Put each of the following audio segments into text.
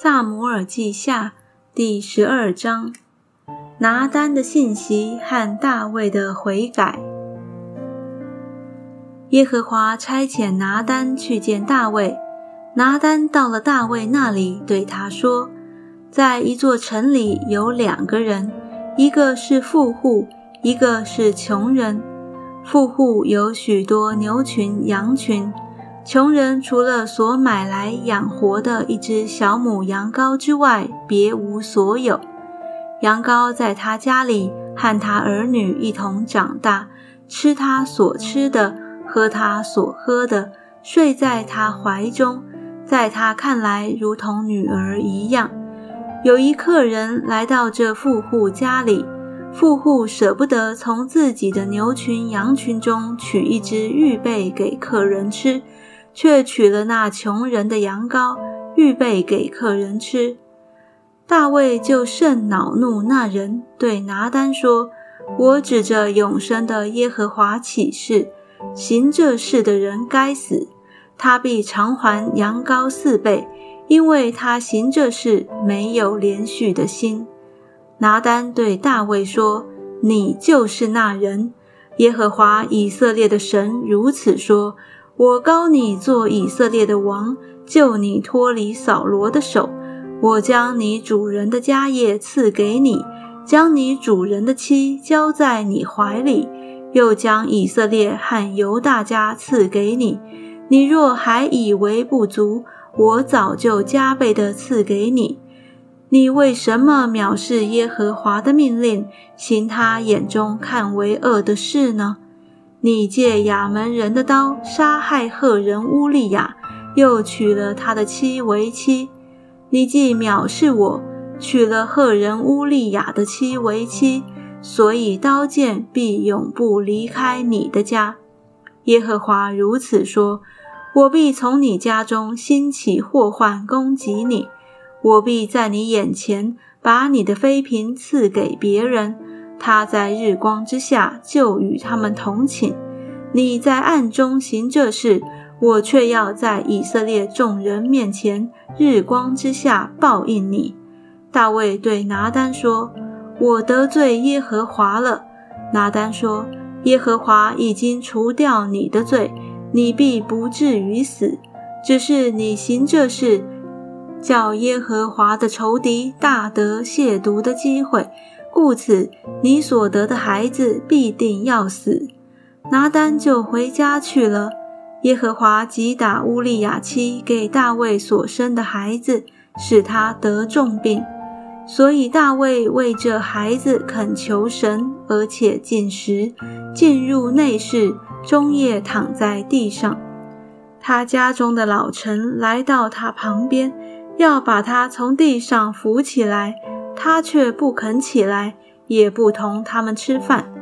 萨摩尔记下第十二章：拿单的信息和大卫的悔改。耶和华差遣拿单去见大卫。拿单到了大卫那里，对他说：“在一座城里有两个人，一个是富户，一个是穷人。富户有许多牛群、羊群。”穷人除了所买来养活的一只小母羊羔之外，别无所有。羊羔在他家里和他儿女一同长大，吃他所吃的，喝他所喝的，睡在他怀中，在他看来如同女儿一样。有一客人来到这富户家里，富户舍不得从自己的牛群羊群中取一只预备给客人吃。却取了那穷人的羊羔，预备给客人吃。大卫就甚恼怒那人，对拿单说：“我指着永生的耶和华起誓，行这事的人该死，他必偿还羊羔四倍，因为他行这事没有连续的心。”拿单对大卫说：“你就是那人。耶和华以色列的神如此说。”我高你做以色列的王，救你脱离扫罗的手。我将你主人的家业赐给你，将你主人的妻交在你怀里，又将以色列和犹大家赐给你。你若还以为不足，我早就加倍的赐给你。你为什么藐视耶和华的命令，行他眼中看为恶的事呢？你借亚门人的刀杀害赫人乌利亚，又娶了他的妻为妻。你既藐视我，娶了赫人乌利亚的妻为妻，所以刀剑必永不离开你的家。耶和华如此说：我必从你家中兴起祸患攻击你，我必在你眼前把你的妃嫔赐给别人。他在日光之下就与他们同寝，你在暗中行这事，我却要在以色列众人面前日光之下报应你。大卫对拿单说：“我得罪耶和华了。”拿单说：“耶和华已经除掉你的罪，你必不至于死。只是你行这事，叫耶和华的仇敌大得亵渎的机会。”故此，你所得的孩子必定要死。拿单就回家去了。耶和华击打乌利亚妻给大卫所生的孩子，使他得重病。所以大卫为这孩子恳求神，而且进食，进入内室，终夜躺在地上。他家中的老臣来到他旁边，要把他从地上扶起来。他却不肯起来，也不同他们吃饭。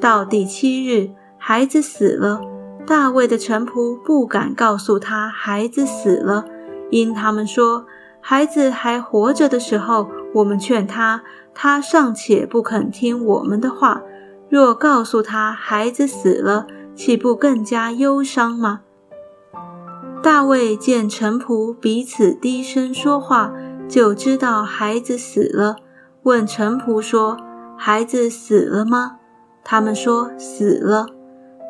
到第七日，孩子死了。大卫的臣仆不敢告诉他孩子死了，因他们说孩子还活着的时候，我们劝他，他尚且不肯听我们的话。若告诉他孩子死了，岂不更加忧伤吗？大卫见臣仆彼此低声说话。就知道孩子死了，问臣仆说：“孩子死了吗？”他们说：“死了。”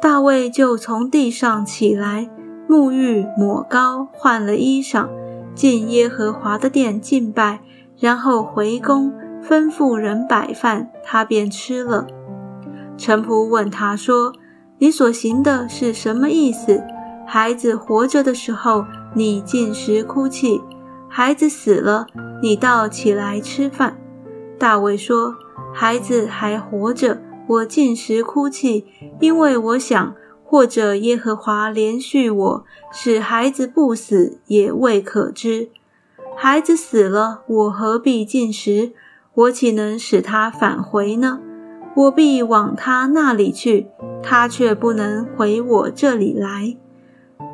大卫就从地上起来，沐浴抹膏，换了衣裳，进耶和华的殿敬拜，然后回宫，吩咐人摆饭，他便吃了。臣仆问他说：“你所行的是什么意思？孩子活着的时候，你进食哭泣。”孩子死了，你倒起来吃饭。大卫说：“孩子还活着，我进食哭泣，因为我想，或者耶和华连续我，使孩子不死，也未可知。孩子死了，我何必进食？我岂能使他返回呢？我必往他那里去，他却不能回我这里来。”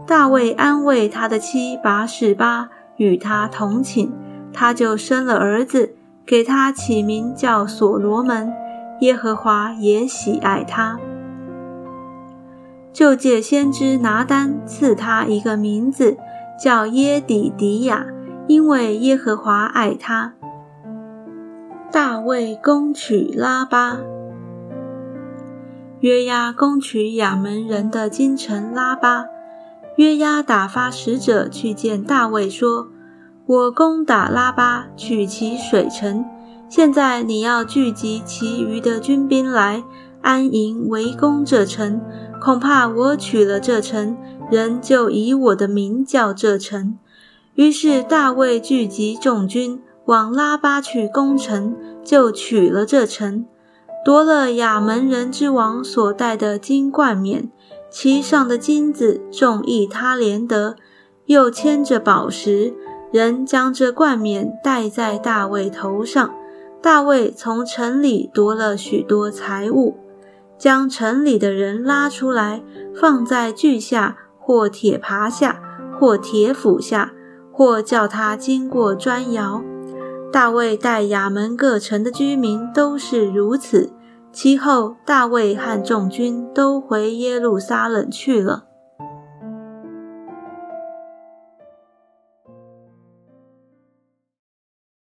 大卫安慰他的妻拔示巴。与他同寝，他就生了儿子，给他起名叫所罗门。耶和华也喜爱他，就借先知拿单赐他一个名字，叫耶底迪亚，因为耶和华爱他。大卫攻取拉巴，约押攻取亚门人的京城拉巴。约押打发使者去见大卫，说：“我攻打拉巴，取其水城。现在你要聚集其余的军兵来安营围攻这城。恐怕我取了这城，人就以我的名叫这城。”于是大卫聚集众军。往拉巴去攻城，就取了这城，夺了亚门人之王所带的金冠冕，其上的金子重一他连得，又牵着宝石，人将这冠冕戴在大卫头上。大卫从城里夺了许多财物，将城里的人拉出来，放在锯下，或铁耙下，或铁斧下，或叫他经过砖窑。大卫带亚门各城的居民都是如此。其后，大卫和众军都回耶路撒冷去了。